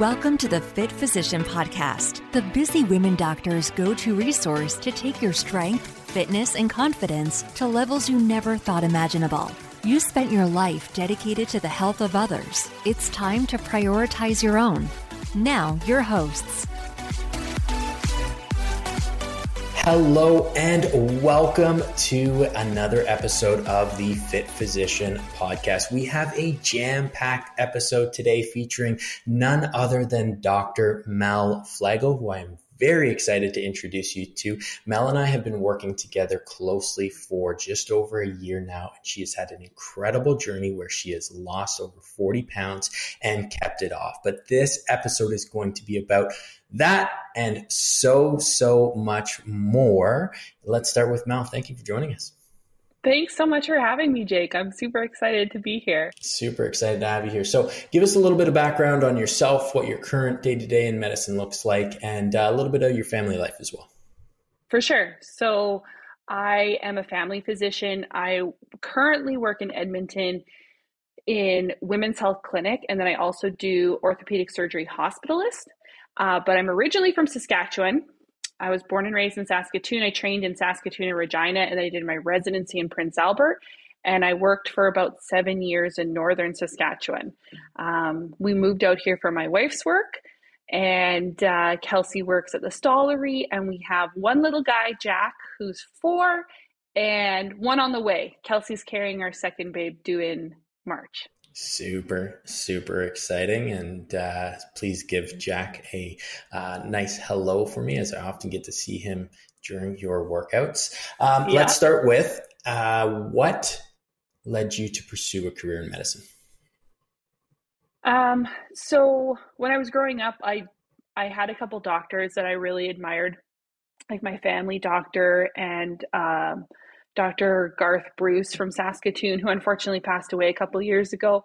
Welcome to the Fit Physician Podcast, the busy women doctor's go to resource to take your strength, fitness, and confidence to levels you never thought imaginable. You spent your life dedicated to the health of others. It's time to prioritize your own. Now, your hosts. Hello and welcome to another episode of the Fit Physician podcast. We have a jam packed episode today featuring none other than Dr. Mel Flegel, who I'm very excited to introduce you to. Mel and I have been working together closely for just over a year now, and she has had an incredible journey where she has lost over 40 pounds and kept it off. But this episode is going to be about that and so, so much more. Let's start with Mel. Thank you for joining us. Thanks so much for having me, Jake. I'm super excited to be here. Super excited to have you here. So, give us a little bit of background on yourself, what your current day to day in medicine looks like, and uh, a little bit of your family life as well. For sure. So, I am a family physician. I currently work in Edmonton in Women's Health Clinic, and then I also do orthopedic surgery hospitalist. Uh, but I'm originally from Saskatchewan. I was born and raised in Saskatoon. I trained in Saskatoon and Regina, and I did my residency in Prince Albert. And I worked for about seven years in northern Saskatchewan. Um, we moved out here for my wife's work, and uh, Kelsey works at the Stollery. And we have one little guy, Jack, who's four, and one on the way. Kelsey's carrying our second babe due in March. Super, super exciting. And uh, please give Jack a uh, nice hello for me, as I often get to see him during your workouts. Um, yeah. Let's start with uh, what led you to pursue a career in medicine? Um, so when I was growing up, I I had a couple doctors that I really admired, like my family doctor and um, Dr. Garth Bruce from Saskatoon, who unfortunately passed away a couple years ago.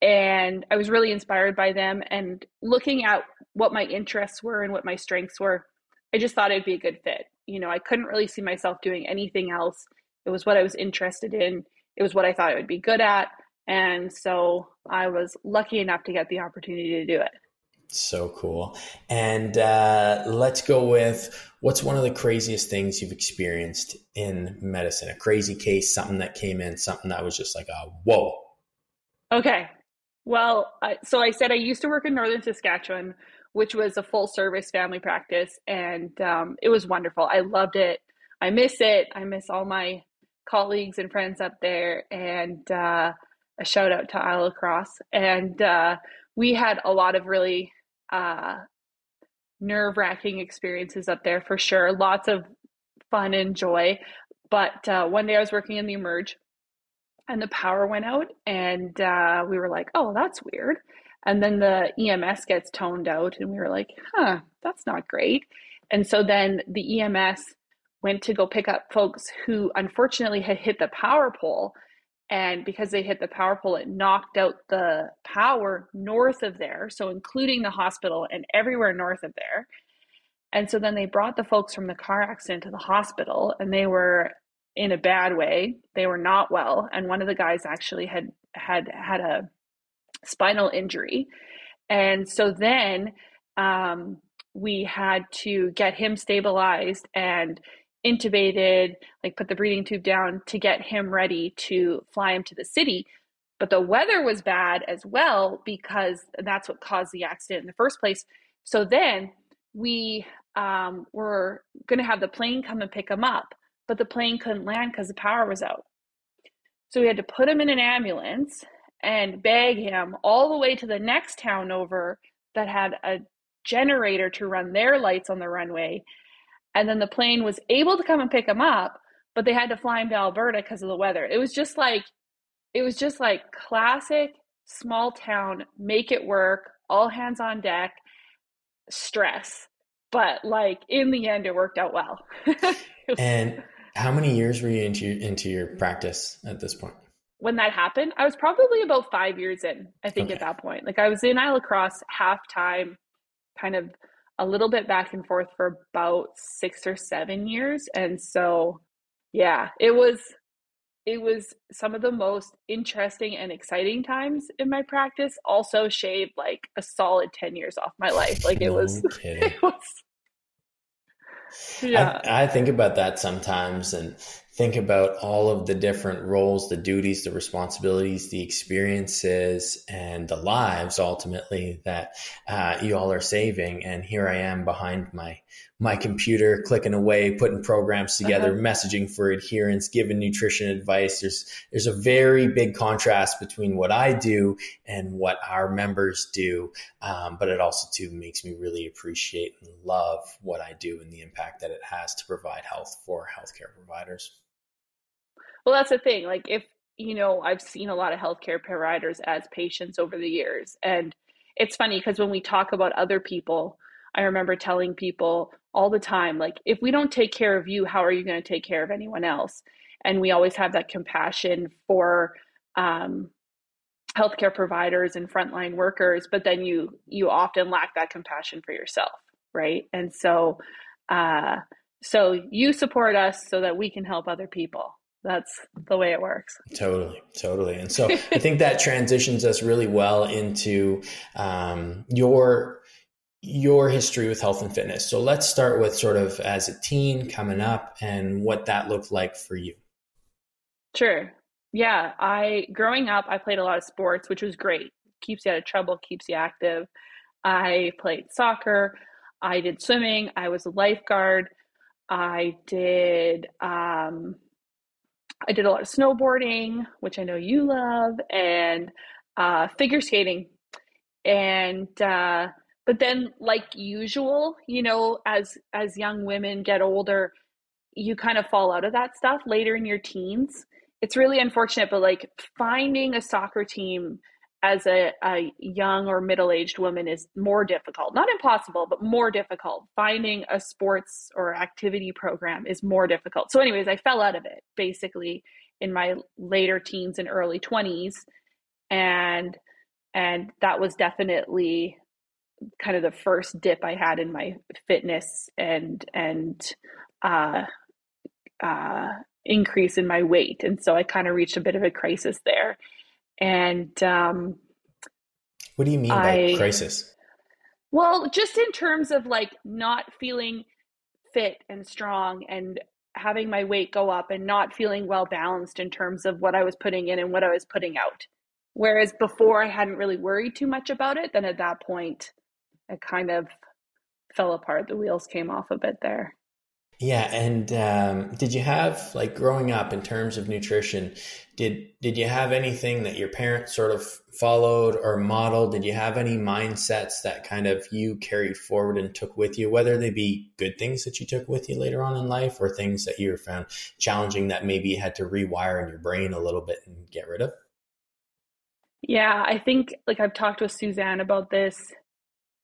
And I was really inspired by them. And looking at what my interests were and what my strengths were, I just thought it'd be a good fit. You know, I couldn't really see myself doing anything else. It was what I was interested in, it was what I thought I would be good at. And so I was lucky enough to get the opportunity to do it. So cool. And uh, let's go with what's one of the craziest things you've experienced in medicine? A crazy case, something that came in, something that was just like, a whoa. Okay. Well, so I said I used to work in Northern Saskatchewan, which was a full service family practice, and um, it was wonderful. I loved it. I miss it. I miss all my colleagues and friends up there. And uh, a shout out to Isle Cross. And uh, we had a lot of really uh, nerve wracking experiences up there for sure. Lots of fun and joy. But uh, one day I was working in the Emerge and the power went out, and uh, we were like, oh, that's weird. And then the EMS gets toned out, and we were like, huh, that's not great. And so then the EMS went to go pick up folks who unfortunately had hit the power pole and because they hit the power pole it knocked out the power north of there so including the hospital and everywhere north of there. And so then they brought the folks from the car accident to the hospital and they were in a bad way they were not well. And one of the guys actually had had had a spinal injury. And so then um, we had to get him stabilized and intubated, like put the breathing tube down to get him ready to fly him to the city. But the weather was bad as well because that's what caused the accident in the first place. So then we um, were going to have the plane come and pick him up, but the plane couldn't land because the power was out. So we had to put him in an ambulance and bag him all the way to the next town over that had a generator to run their lights on the runway and then the plane was able to come and pick him up but they had to fly him to alberta because of the weather. It was just like it was just like classic small town make it work all hands on deck stress. But like in the end it worked out well. And how many years were you into your, into your practice at this point? When that happened i was probably about five years in i think okay. at that point. Like i was in isle cross half time kind of a little bit back and forth for about six or seven years. And so, yeah, it was it was some of the most interesting and exciting times in my practice. Also shaved like a solid 10 years off my life. Like it no was, it was yeah. I, I, think about that sometimes and think about all of the different roles, the duties, the responsibilities, the experiences, and the lives ultimately that uh, you all are saving. And here I am behind my my computer, clicking away, putting programs together, uh-huh. messaging for adherence, giving nutrition advice. There's there's a very big contrast between what I do and what our members do, um, but it also too makes me really appreciate and love what I do and the impact that it has to provide health for healthcare providers. Well, that's the thing. Like, if, you know, I've seen a lot of healthcare providers as patients over the years. And it's funny because when we talk about other people, I remember telling people all the time, like, if we don't take care of you, how are you going to take care of anyone else? And we always have that compassion for, um, healthcare providers and frontline workers but then you you often lack that compassion for yourself right and so uh so you support us so that we can help other people that's the way it works. Totally, totally. And so I think that transitions us really well into um, your your history with health and fitness. So let's start with sort of as a teen coming up and what that looked like for you. Sure. Yeah, I growing up I played a lot of sports, which was great. Keeps you out of trouble, keeps you active. I played soccer, I did swimming, I was a lifeguard. I did um, I did a lot of snowboarding, which I know you love, and uh, figure skating. And uh, but then, like usual, you know, as as young women get older, you kind of fall out of that stuff later in your teens. It's really unfortunate, but like finding a soccer team as a, a young or middle aged woman is more difficult. Not impossible, but more difficult. Finding a sports or activity program is more difficult. So, anyways, I fell out of it basically in my later teens and early 20s. And and that was definitely kind of the first dip I had in my fitness and and uh, uh, increase in my weight. And so I kind of reached a bit of a crisis there and um, what do you mean by crisis? Well, just in terms of like not feeling fit and strong and having my weight go up and not feeling well balanced in terms of what I was putting in and what I was putting out. Whereas before I hadn't really worried too much about it, then at that point it kind of fell apart. The wheels came off a bit there. Yeah, and um, did you have like growing up in terms of nutrition? Did did you have anything that your parents sort of followed or modeled? Did you have any mindsets that kind of you carried forward and took with you, whether they be good things that you took with you later on in life, or things that you found challenging that maybe you had to rewire in your brain a little bit and get rid of? Yeah, I think like I've talked with Suzanne about this.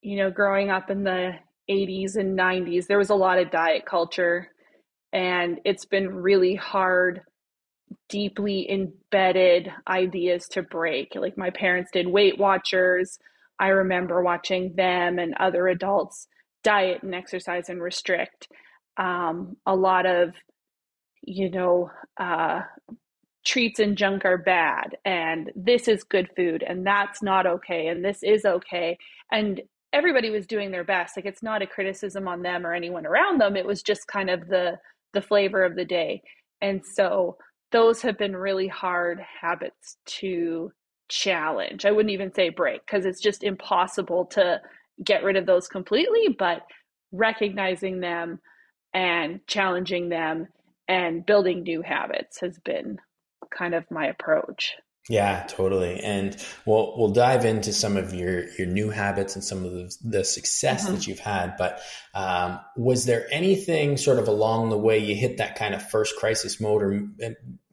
You know, growing up in the 80s and 90s, there was a lot of diet culture, and it's been really hard, deeply embedded ideas to break. Like my parents did Weight Watchers. I remember watching them and other adults diet and exercise and restrict. Um, a lot of, you know, uh, treats and junk are bad and this is good food and that's not okay and this is okay and everybody was doing their best. Like it's not a criticism on them or anyone around them. It was just kind of the the flavor of the day. And so those have been really hard habits to challenge. I wouldn't even say break because it's just impossible to get rid of those completely but recognizing them and challenging them and building new habits has been kind of my approach yeah, totally. And we'll we'll dive into some of your your new habits and some of the, the success mm-hmm. that you've had. But um, was there anything sort of along the way you hit that kind of first crisis mode, or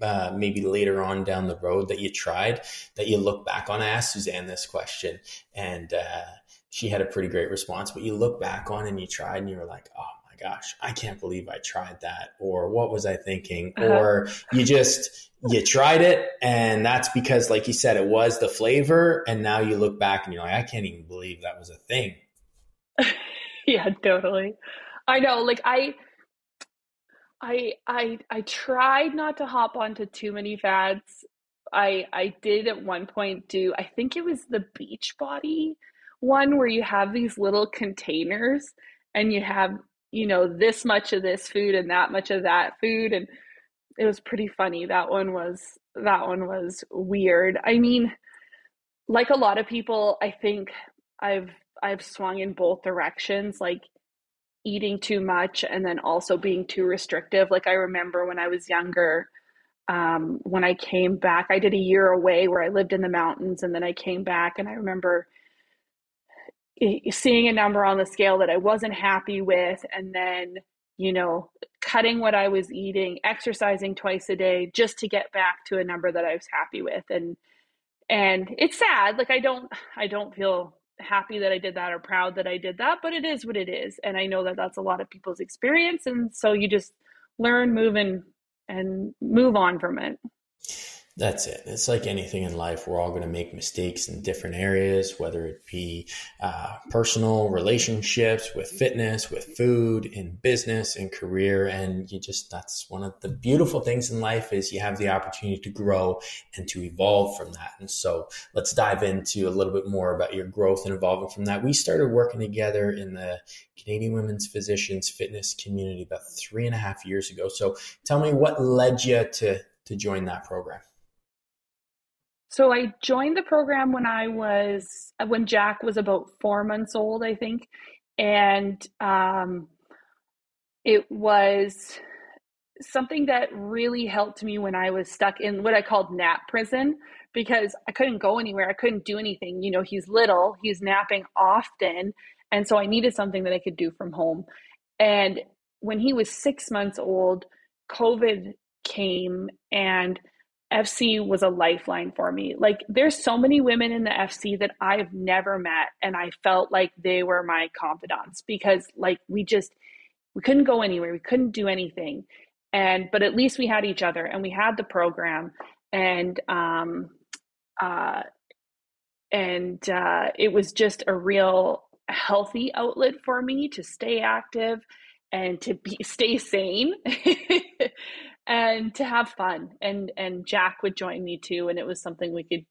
uh, maybe later on down the road that you tried that you look back on? I asked Suzanne this question, and uh, she had a pretty great response. But you look back on and you tried, and you were like, oh gosh, I can't believe I tried that, or what was I thinking, uh-huh. or you just you tried it and that's because like you said it was the flavor and now you look back and you're like I can't even believe that was a thing. yeah, totally. I know like I I I I tried not to hop onto too many fads. I I did at one point do I think it was the Beachbody one where you have these little containers and you have, you know, this much of this food and that much of that food and it was pretty funny. That one was that one was weird. I mean, like a lot of people, I think I've I've swung in both directions, like eating too much and then also being too restrictive. Like I remember when I was younger, um, when I came back, I did a year away where I lived in the mountains, and then I came back, and I remember seeing a number on the scale that I wasn't happy with, and then you know cutting what I was eating, exercising twice a day just to get back to a number that I was happy with, and and it's sad. Like I don't I don't feel happy that I did that or proud that I did that, but it is what it is, and I know that that's a lot of people's experience, and so you just learn, move, and and move on from it. That's it. It's like anything in life. We're all going to make mistakes in different areas, whether it be uh, personal relationships, with fitness, with food, in business, in career. And you just, that's one of the beautiful things in life is you have the opportunity to grow and to evolve from that. And so let's dive into a little bit more about your growth and evolving from that. We started working together in the Canadian Women's Physicians Fitness community about three and a half years ago. So tell me what led you to, to join that program. So I joined the program when I was when Jack was about four months old, I think, and um, it was something that really helped me when I was stuck in what I called nap prison because I couldn't go anywhere. I couldn't do anything. You know, he's little, he's napping often. And so I needed something that I could do from home. And when he was six months old, COVID came and FC was a lifeline for me. Like there's so many women in the FC that I've never met and I felt like they were my confidants because like we just we couldn't go anywhere. We couldn't do anything. And but at least we had each other and we had the program and um uh and uh it was just a real healthy outlet for me to stay active and to be stay sane and to have fun. And and Jack would join me too, and it was something we could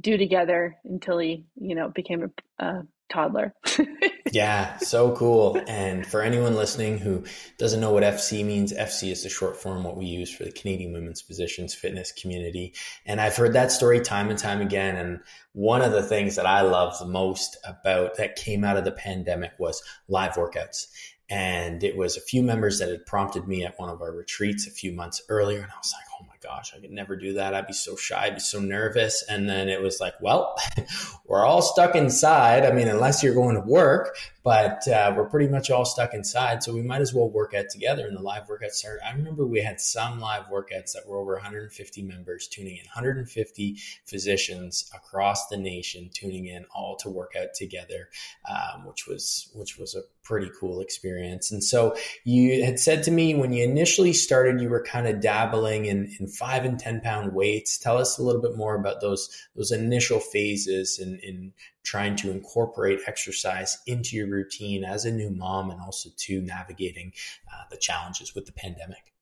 do together until he, you know, became a, a toddler. yeah, so cool. And for anyone listening who doesn't know what FC means, FC is the short form what we use for the Canadian Women's Physicians Fitness community. And I've heard that story time and time again. And one of the things that I love the most about that came out of the pandemic was live workouts. And it was a few members that had prompted me at one of our retreats a few months earlier. And I was like, oh my gosh, I could never do that. I'd be so shy, I'd be so nervous. And then it was like, well, we're all stuck inside. I mean, unless you're going to work, but uh, we're pretty much all stuck inside. So we might as well work out together. And the live workouts started. I remember we had some live workouts that were over 150 members tuning in, 150 physicians across the nation tuning in, all to work out together, um, which was which was a pretty cool experience. And so you had said to me when you initially started, you were kind of dabbling in, in five and 10 pound weights. Tell us a little bit more about those, those initial phases in, in trying to incorporate exercise into your routine as a new mom and also to navigating uh, the challenges with the pandemic?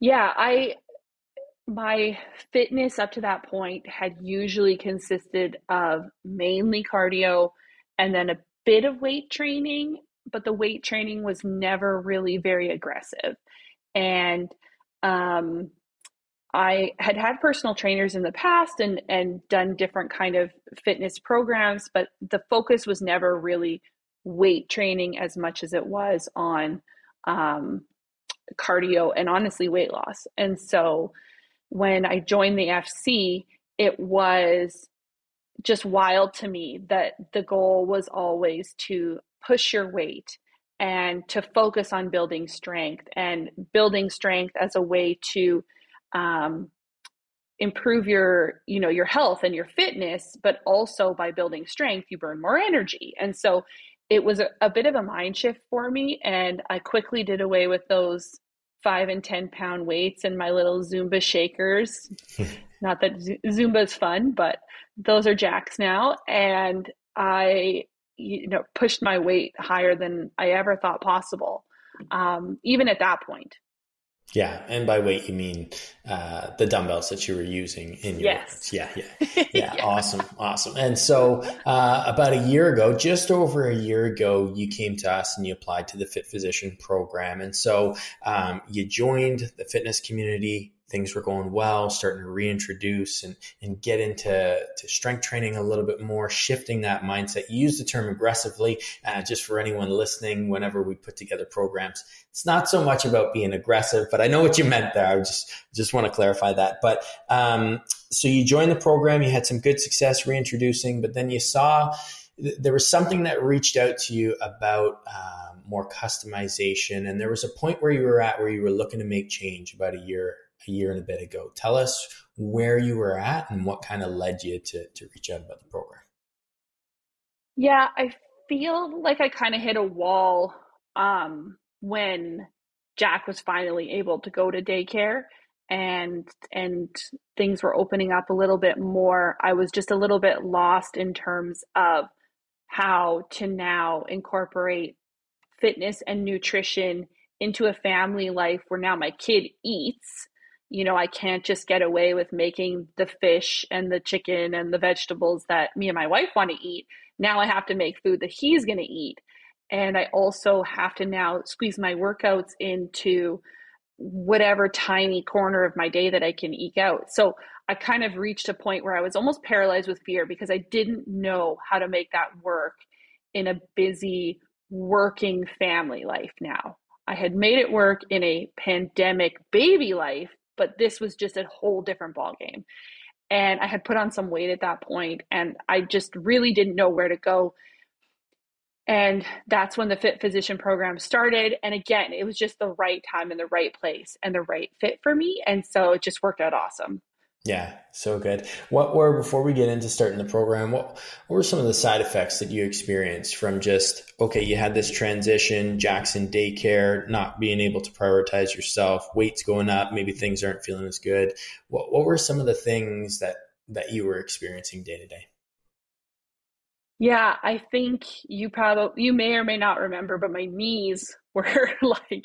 Yeah, I my fitness up to that point had usually consisted of mainly cardio and then a bit of weight training, but the weight training was never really very aggressive. And um, I had had personal trainers in the past and and done different kind of fitness programs, but the focus was never really weight training as much as it was on um, cardio and honestly weight loss. And so when I joined the FC, it was just wild to me that the goal was always to push your weight and to focus on building strength and building strength as a way to um, improve your you know your health and your fitness but also by building strength you burn more energy. And so it was a, a bit of a mind shift for me and i quickly did away with those five and ten pound weights and my little zumba shakers. Not that zumba is fun but those are jacks now. And i you know pushed my weight higher than i ever thought possible um, even at that point. Yeah, and by weight you mean uh, the dumbbells that you were using in your yes. Yeah, yeah, yeah, yeah. Awesome, awesome. And so uh, about a year ago, just over a year ago, you came to us and you applied to the Fit Physician program, and so um, you joined the fitness community things were going well, starting to reintroduce and, and get into to strength training a little bit more, shifting that mindset. You use the term aggressively, uh, just for anyone listening, whenever we put together programs, it's not so much about being aggressive, but I know what you meant there. I just, just want to clarify that. But, um, so you joined the program, you had some good success reintroducing, but then you saw there was something that reached out to you about, um, more customization. And there was a point where you were at where you were looking to make change about a year a year and a bit ago. Tell us where you were at and what kind of led you to, to reach out about the program. Yeah, I feel like I kind of hit a wall um, when Jack was finally able to go to daycare and and things were opening up a little bit more. I was just a little bit lost in terms of how to now incorporate fitness and nutrition into a family life where now my kid eats you know, I can't just get away with making the fish and the chicken and the vegetables that me and my wife want to eat. Now I have to make food that he's going to eat. And I also have to now squeeze my workouts into whatever tiny corner of my day that I can eke out. So I kind of reached a point where I was almost paralyzed with fear because I didn't know how to make that work in a busy working family life now. I had made it work in a pandemic baby life, but this was just a whole different ball game and i had put on some weight at that point and i just really didn't know where to go and that's when the fit physician program started and again it was just the right time and the right place and the right fit for me and so it just worked out awesome yeah, so good. What were before we get into starting the program? What, what were some of the side effects that you experienced from just okay, you had this transition, Jackson daycare, not being able to prioritize yourself, weights going up, maybe things aren't feeling as good. What what were some of the things that that you were experiencing day to day? Yeah, I think you probably you may or may not remember, but my knees were like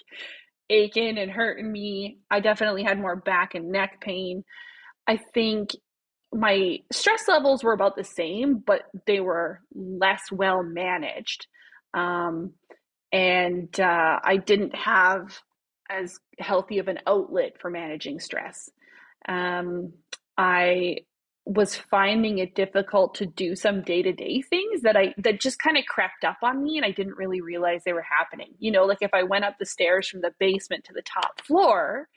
aching and hurting me. I definitely had more back and neck pain. I think my stress levels were about the same, but they were less well managed. Um, and uh, I didn't have as healthy of an outlet for managing stress. Um, I was finding it difficult to do some day-to-day things that I that just kind of crept up on me and I didn't really realize they were happening. You know, like if I went up the stairs from the basement to the top floor,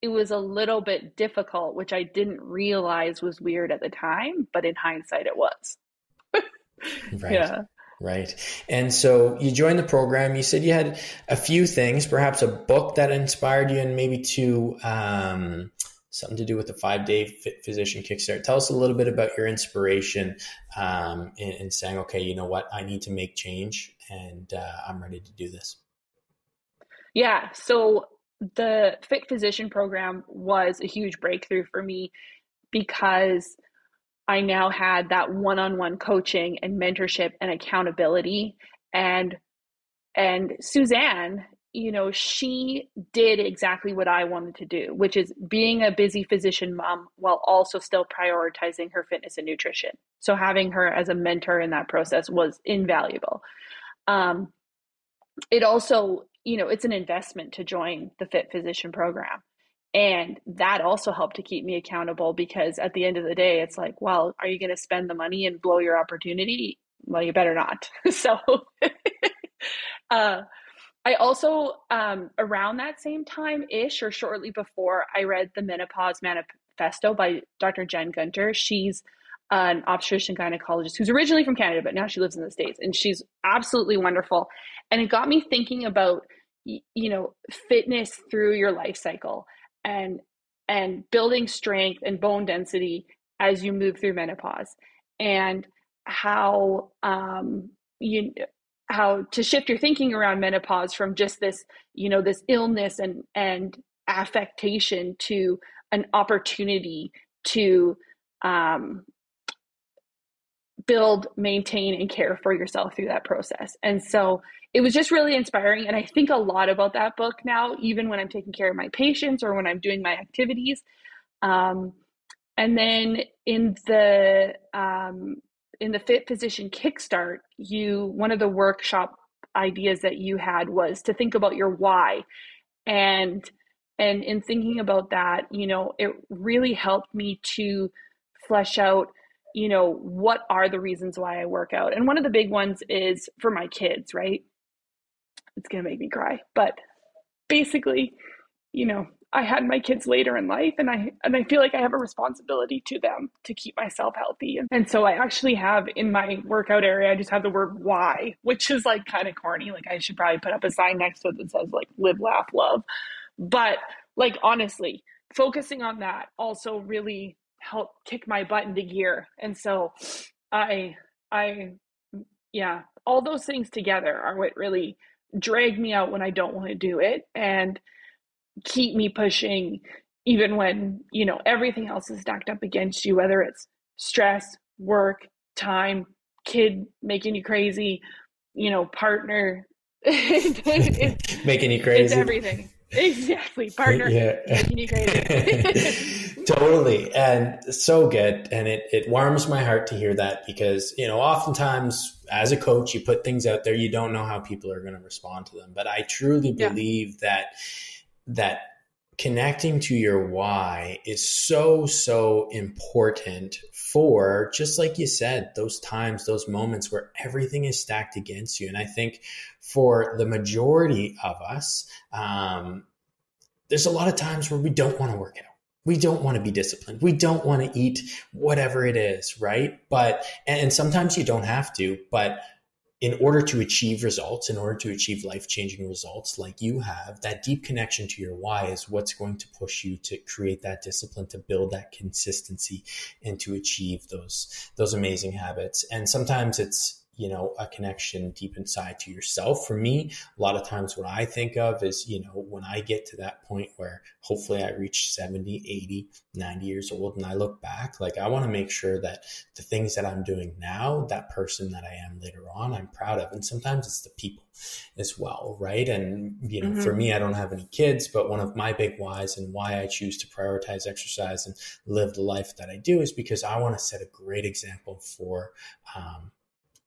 it was a little bit difficult, which I didn't realize was weird at the time, but in hindsight, it was. right. Yeah. Right. And so you joined the program. You said you had a few things, perhaps a book that inspired you, and maybe two, um, something to do with the five day physician kickstart. Tell us a little bit about your inspiration um, in, in, saying, okay, you know what, I need to make change and uh, I'm ready to do this. Yeah. So the Fit Physician program was a huge breakthrough for me because I now had that one-on-one coaching and mentorship and accountability and and Suzanne, you know, she did exactly what I wanted to do, which is being a busy physician mom while also still prioritizing her fitness and nutrition. So having her as a mentor in that process was invaluable. Um, it also you know, it's an investment to join the Fit Physician program. And that also helped to keep me accountable because at the end of the day, it's like, well, are you going to spend the money and blow your opportunity? Well, you better not. so, uh, I also, um, around that same time ish or shortly before, I read the Menopause Manifesto by Dr. Jen Gunter. She's an obstetrician gynecologist who's originally from Canada, but now she lives in the States and she's absolutely wonderful. And it got me thinking about, you know, fitness through your life cycle and and building strength and bone density as you move through menopause and how um you how to shift your thinking around menopause from just this you know this illness and and affectation to an opportunity to um build, maintain, and care for yourself through that process. And so it was just really inspiring. And I think a lot about that book now, even when I'm taking care of my patients or when I'm doing my activities. Um, and then in the um, in the Fit Physician Kickstart, you one of the workshop ideas that you had was to think about your why, and and in thinking about that, you know, it really helped me to flesh out you know, what are the reasons why I work out? And one of the big ones is for my kids, right? It's going to make me cry. But basically, you know, I had my kids later in life and I and I feel like I have a responsibility to them to keep myself healthy. And so I actually have in my workout area I just have the word why, which is like kind of corny. Like I should probably put up a sign next to it that says like live, laugh, love. But like honestly, focusing on that also really helped kick my butt into gear. And so I I yeah, all those things together are what really drag me out when I don't want to do it and keep me pushing even when, you know, everything else is stacked up against you, whether it's stress, work, time, kid making you crazy, you know, partner making you crazy. It's everything. Exactly. Partner yeah. making you crazy. totally and so good and it, it warms my heart to hear that because you know oftentimes as a coach you put things out there you don't know how people are going to respond to them but i truly believe yeah. that that connecting to your why is so so important for just like you said those times those moments where everything is stacked against you and i think for the majority of us um, there's a lot of times where we don't want to work out we don't want to be disciplined. We don't want to eat whatever it is, right? But, and sometimes you don't have to, but in order to achieve results, in order to achieve life changing results like you have, that deep connection to your why is what's going to push you to create that discipline, to build that consistency, and to achieve those those amazing habits. And sometimes it's you know a connection deep inside to yourself. For me a lot of times what i think of is you know when i get to that point where hopefully i reach 70 80 90 years old and i look back like i want to make sure that the things that i'm doing now that person that i am later on i'm proud of. And sometimes it's the people as well right? And you know mm-hmm. for me i don't have any kids but one of my big whys and why i choose to prioritize exercise and live the life that i do is because i want to set a great example for um,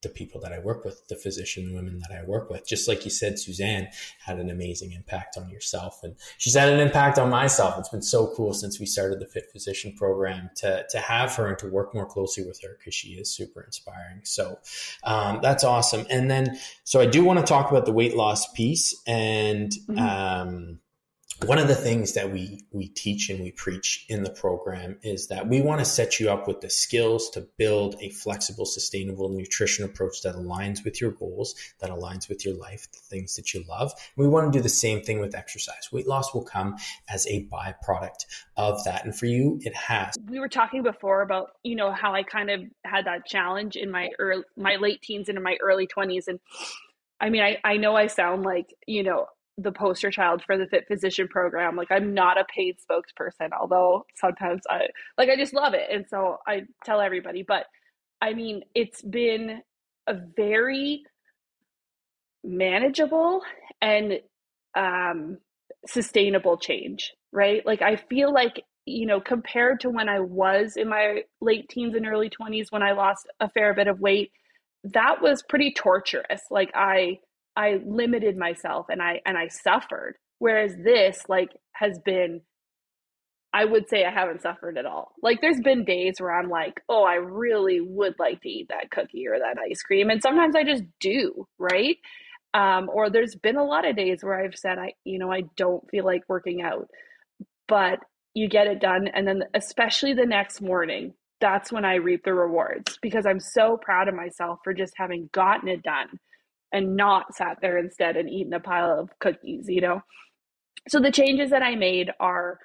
the people that I work with, the physician women that I work with. Just like you said, Suzanne had an amazing impact on yourself, and she's had an impact on myself. It's been so cool since we started the Fit Physician program to to have her and to work more closely with her because she is super inspiring. So um, that's awesome. And then, so I do want to talk about the weight loss piece and. Mm-hmm. Um, one of the things that we we teach and we preach in the program is that we want to set you up with the skills to build a flexible sustainable nutrition approach that aligns with your goals that aligns with your life the things that you love. We want to do the same thing with exercise. Weight loss will come as a byproduct of that. And for you it has. We were talking before about you know how i kind of had that challenge in my early my late teens and in my early 20s and I mean, I, I know I sound like, you know, the poster child for the fit physician program. Like i'm not a paid spokesperson although sometimes i like i just love it and so i tell everybody but i mean it's been a very manageable and um sustainable change right? Like i feel like you know compared to when i was in my late teens and early 20s when i lost a fair bit of weight that was pretty torturous. Like i I limited myself and I and I suffered. Whereas this like has been I would say I haven't suffered at all. Like there's been days where I'm like, "Oh, I really would like to eat that cookie or that ice cream." And sometimes I just do, right? Um, or there's been a lot of days where I've said I, you know, I don't feel like working out. But you get it done and then especially the next morning, that's when I reap the rewards because I'm so proud of myself for just having gotten it done and not sat there instead and eaten a pile of cookies, you know? So the changes that I made are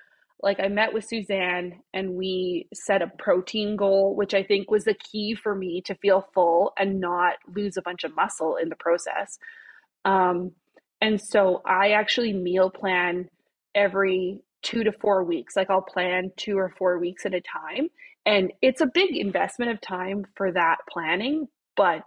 like I met with Suzanne and we set a protein goal, which I think was the key for me to feel full and not lose a bunch of muscle in the process. Um, and so I actually meal plan every two to four weeks. Like I'll plan two or four weeks at a time. And it's a big investment of time for that planning, but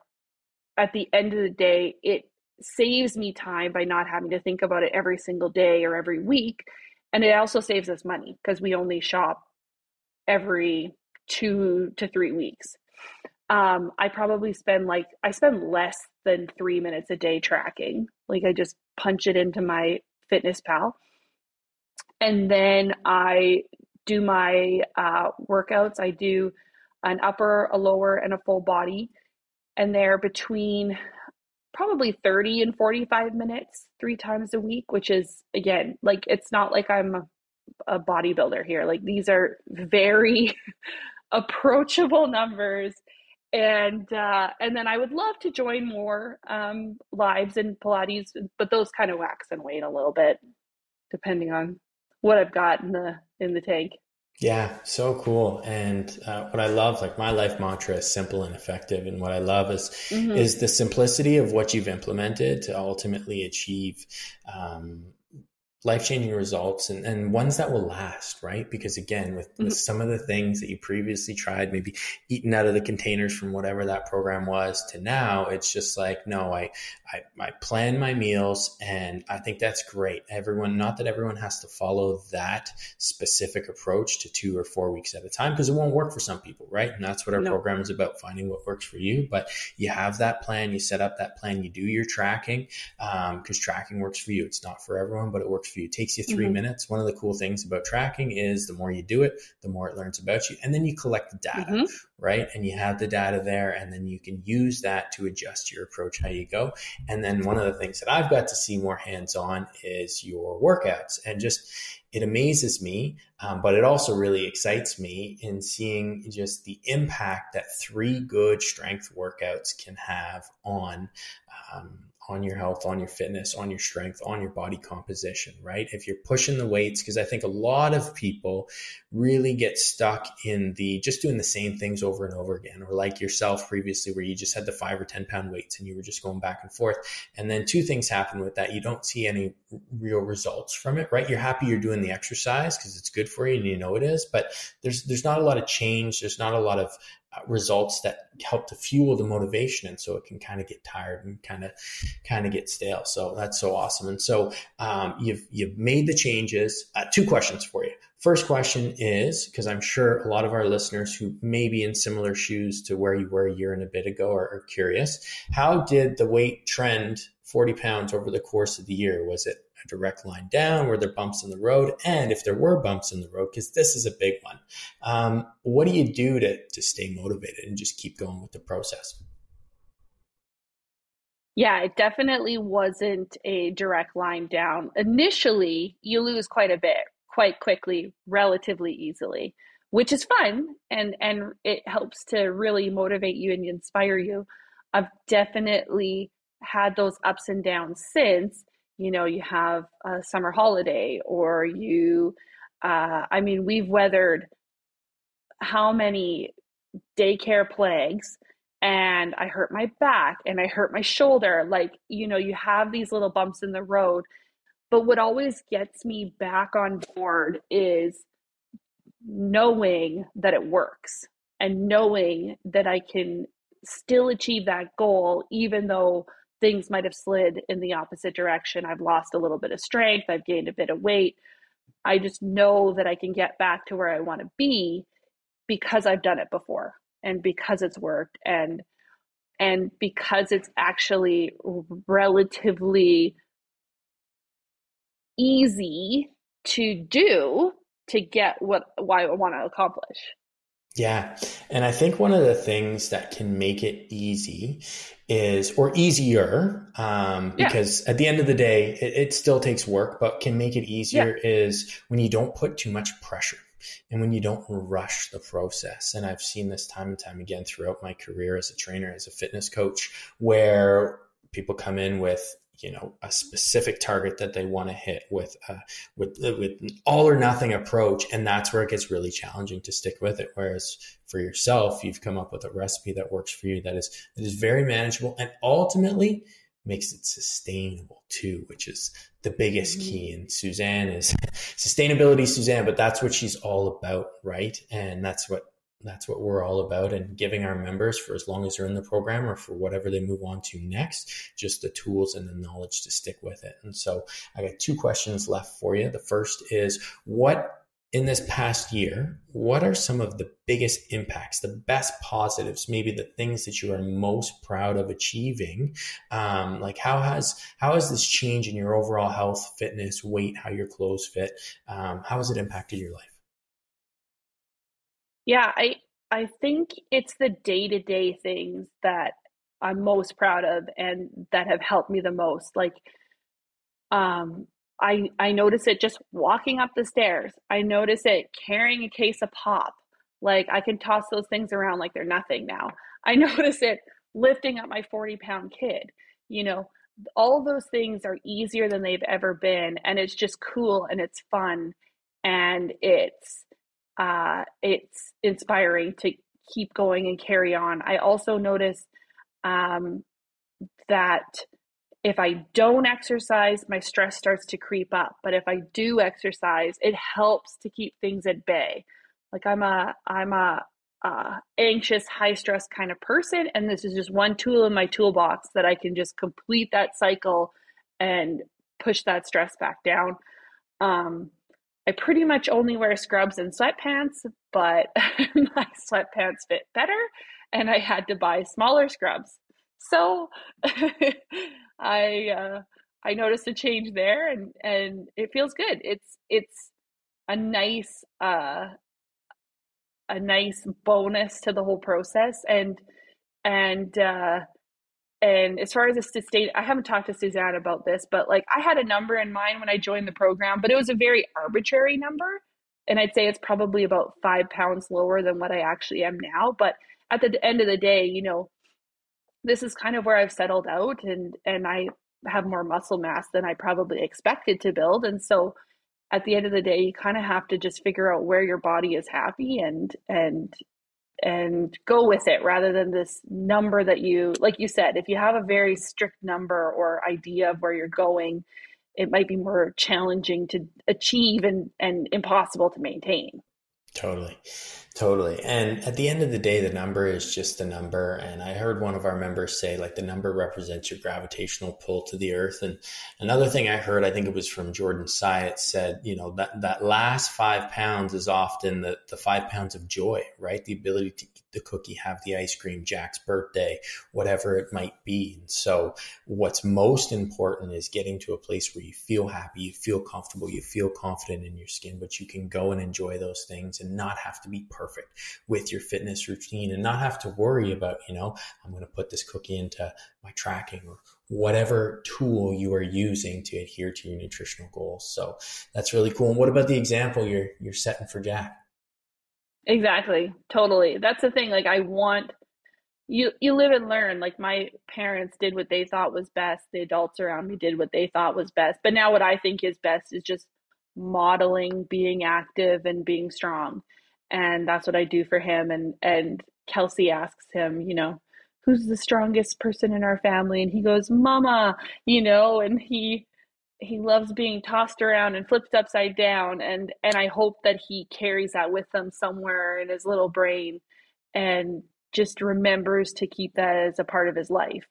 at the end of the day, it saves me time by not having to think about it every single day or every week. And it also saves us money because we only shop every two to three weeks. Um, I probably spend like, I spend less than three minutes a day tracking. Like I just punch it into my Fitness Pal. And then I do my uh, workouts. I do an upper, a lower, and a full body. And they're between probably 30 and 45 minutes three times a week, which is, again, like it's not like I'm a, a bodybuilder here. Like these are very approachable numbers. And uh, and then I would love to join more um, lives in Pilates, but those kind of wax and wane a little bit, depending on what I've got in the in the tank. Yeah, so cool. And uh, what I love, like my life mantra is simple and effective. And what I love is mm-hmm. is the simplicity of what you've implemented to ultimately achieve um, life changing results and, and ones that will last, right? Because again, with, mm-hmm. with some of the things that you previously tried, maybe eating out of the containers from whatever that program was to now, it's just like, no, I, I, I plan my meals and I think that's great. Everyone, not that everyone has to follow that specific approach to two or four weeks at a time because it won't work for some people, right? And that's what our no. program is about, finding what works for you. But you have that plan, you set up that plan, you do your tracking because um, tracking works for you. It's not for everyone, but it works for you. It takes you 3 mm-hmm. minutes. One of the cool things about tracking is the more you do it, the more it learns about you. And then you collect the data, mm-hmm. right? And you have the data there, and then you can use that to adjust your approach how you go. And then one of the things that I've got to see more hands on is your workouts. And just it amazes me, um, but it also really excites me in seeing just the impact that three good strength workouts can have on um, on your health, on your fitness, on your strength, on your body composition, right? If you're pushing the weights, because I think a lot of people really get stuck in the just doing the same things over and over again, or like yourself previously, where you just had the five or 10 pound weights and you were just going back and forth. And then two things happen with that. You don't see any real results from it, right? You're happy you're doing the exercise because it's good for you and you know it is, but there's, there's not a lot of change. There's not a lot of results that help to fuel the motivation and so it can kind of get tired and kind of kind of get stale. So that's so awesome. And so um, you've you've made the changes. Uh, two questions for you. First question is because i'm sure a lot of our listeners who may be in similar shoes to where you were a year and a bit ago are, are curious. How did the weight trend 40 pounds over the course of the year? Was it a direct line down? Were there bumps in the road? And if there were bumps in the road, because this is a big one, um, what do you do to, to stay motivated and just keep going with the process? Yeah, it definitely wasn't a direct line down. Initially, you lose quite a bit, quite quickly, relatively easily, which is fun and and it helps to really motivate you and inspire you. I've definitely had those ups and downs since you know you have a summer holiday or you uh, i mean we've weathered how many daycare plagues and i hurt my back and i hurt my shoulder like you know you have these little bumps in the road. But what always gets me back on board is knowing that it works and knowing that i can still achieve that goal even though things might have slid in the opposite direction. I've lost a little bit of strength, I've gained a bit of weight. I just know that I can get back to where I want to be because I've done it before and because it's worked and and because it's actually relatively easy to do to get what, what I want to accomplish. Yeah. And I think one of the things that can make it easy is, or easier, um, because at the end of the day, it, it, still takes work, but can make it easier yeah. is when you don't put too much pressure and when you don't rush the process. And I've seen this time and time again throughout my career as a trainer, as a fitness coach, where people come in with you know a specific target that they want to hit with uh, with with all or nothing approach and that's where it gets really challenging to stick with it. Whereas for yourself you've come up with a recipe that works for you that is that is very manageable and ultimately makes it sustainable too which is the biggest mm-hmm. key. And Suzanne is sustainability Suzanne but that's what she's all about right? And that's what that's what we're all about and giving our members for as long as they're in the program or for whatever they move on to next just the tools and the knowledge to stick with it and so i got two questions left for you the first is what in this past year, what are some of the biggest impacts, the best positives, maybe the things that you are most proud of achieving? Um, like how has how has this change in your overall health, fitness, weight, how your clothes fit? Um, how has it impacted your life? Yeah, I I think it's the day to day things that I'm most proud of and that have helped me the most. Like, um, I I notice it just walking up the stairs. I notice it carrying a case of pop. Like I can toss those things around like they're nothing now. I notice it lifting up my 40 pound kid. You know, all those things are easier than they've ever been. And it's just cool and it's fun and it's uh it's inspiring to keep going and carry on. I also notice um that if I don't exercise, my stress starts to creep up. But if I do exercise, it helps to keep things at bay. Like I'm a I'm a uh, anxious, high stress kind of person, and this is just one tool in my toolbox that I can just complete that cycle and push that stress back down. Um, I pretty much only wear scrubs and sweatpants, but my sweatpants fit better, and I had to buy smaller scrubs. So I uh, I noticed a change there, and and it feels good. It's it's a nice uh, a nice bonus to the whole process, and and uh, and as far as the sustain, I haven't talked to Suzanne about this, but like I had a number in mind when I joined the program, but it was a very arbitrary number, and I'd say it's probably about five pounds lower than what I actually am now. But at the end of the day, you know, this is kind of where I've settled out and and I have more muscle mass than I probably expected to build and so at the end of the day you kind of have to just figure out where your body is happy and and and go with it rather than this number that you like you said if you have a very strict number or idea of where you're going it might be more challenging to achieve and and impossible to maintain Totally. Totally. And at the end of the day, the number is just a number. And I heard one of our members say, like, the number represents your gravitational pull to the earth. And another thing I heard, I think it was from Jordan Syatt, said, you know, that, that last five pounds is often the, the five pounds of joy, right? The ability to the cookie, have the ice cream, Jack's birthday, whatever it might be. And so, what's most important is getting to a place where you feel happy, you feel comfortable, you feel confident in your skin, but you can go and enjoy those things and not have to be perfect with your fitness routine and not have to worry about, you know, I'm going to put this cookie into my tracking or whatever tool you are using to adhere to your nutritional goals. So that's really cool. And what about the example you're you're setting for Jack? Exactly. Totally. That's the thing. Like I want you you live and learn. Like my parents did what they thought was best. The adults around me did what they thought was best. But now what I think is best is just modeling being active and being strong. And that's what I do for him and and Kelsey asks him, you know, who's the strongest person in our family and he goes, "Mama," you know, and he he loves being tossed around and flipped upside down and and I hope that he carries that with him somewhere in his little brain and just remembers to keep that as a part of his life.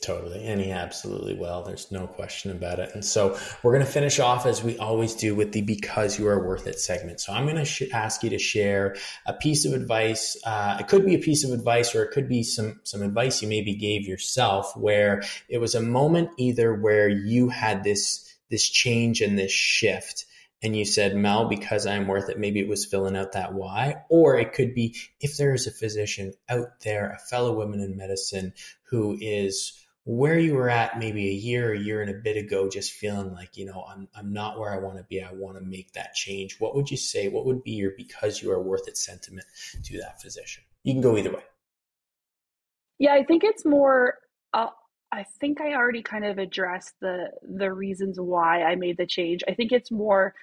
Totally. And he absolutely will. There's no question about it. And so we're going to finish off as we always do with the because you are worth it segment. So I'm going to sh- ask you to share a piece of advice. Uh, it could be a piece of advice or it could be some, some advice you maybe gave yourself where it was a moment either where you had this, this change and this shift and you said, Mel, because I'm worth it, maybe it was filling out that why. Or it could be if there is a physician out there, a fellow woman in medicine who is where you were at maybe a year, a year and a bit ago, just feeling like, you know, I'm, I'm not where I want to be. I want to make that change. What would you say? What would be your because you are worth it sentiment to that physician? You can go either way. Yeah, I think it's more, uh, I think I already kind of addressed the the reasons why I made the change. I think it's more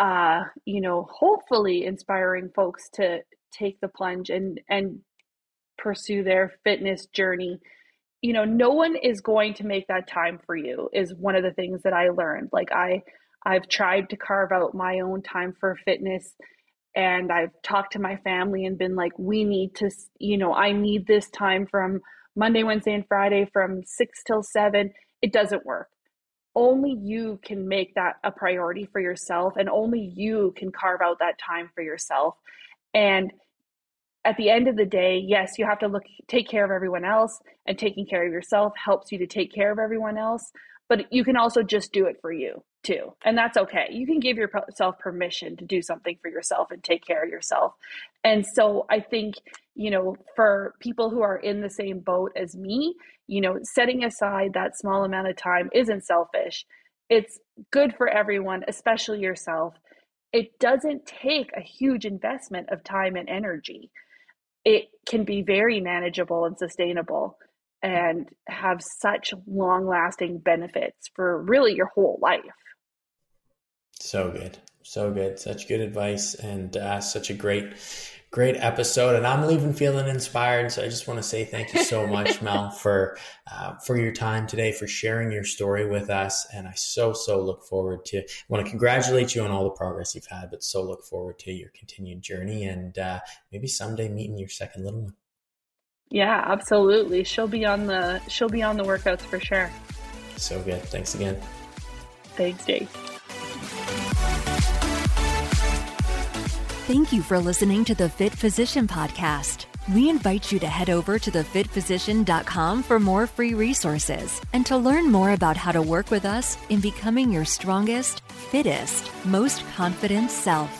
uh, you know, hopefully inspiring folks to take the plunge and and pursue their fitness journey you know no one is going to make that time for you is one of the things that i learned like i i've tried to carve out my own time for fitness and I've talked to my family and been like, we need to, you know, I need this time from Monday, Wednesday, and Friday from six till seven. It doesn't work. Only you can make that a priority for yourself, and only you can carve out that time for yourself. And at the end of the day, yes, you have to look take care of everyone else, and taking care of yourself helps you to take care of everyone else. But you can also just do it for you too. And that's okay. You can give yourself permission to do something for yourself and take care of yourself. And so I think, you know, for people who are in the same boat as me, you know, setting aside that small amount of time isn't selfish. It's good for everyone, especially yourself. It doesn't take a huge investment of time and energy. It can be very manageable and sustainable and have such long lasting benefits for really your whole life. So good. So good. Such good advice and uh, such a great, great episode. And I'm leaving feeling inspired. So I just want to say thank you so much, Mel, for, uh, for your time today, for sharing your story with us. And I so, so look forward to, I want to congratulate you on all the progress you've had, but so look forward to your continued journey and uh, maybe someday meeting your second little one. Yeah, absolutely. She'll be on the, she'll be on the workouts for sure. So good. Thanks again. Thanks, Jake. Thank you for listening to the Fit Physician Podcast. We invite you to head over to thefitphysician.com for more free resources and to learn more about how to work with us in becoming your strongest, fittest, most confident self.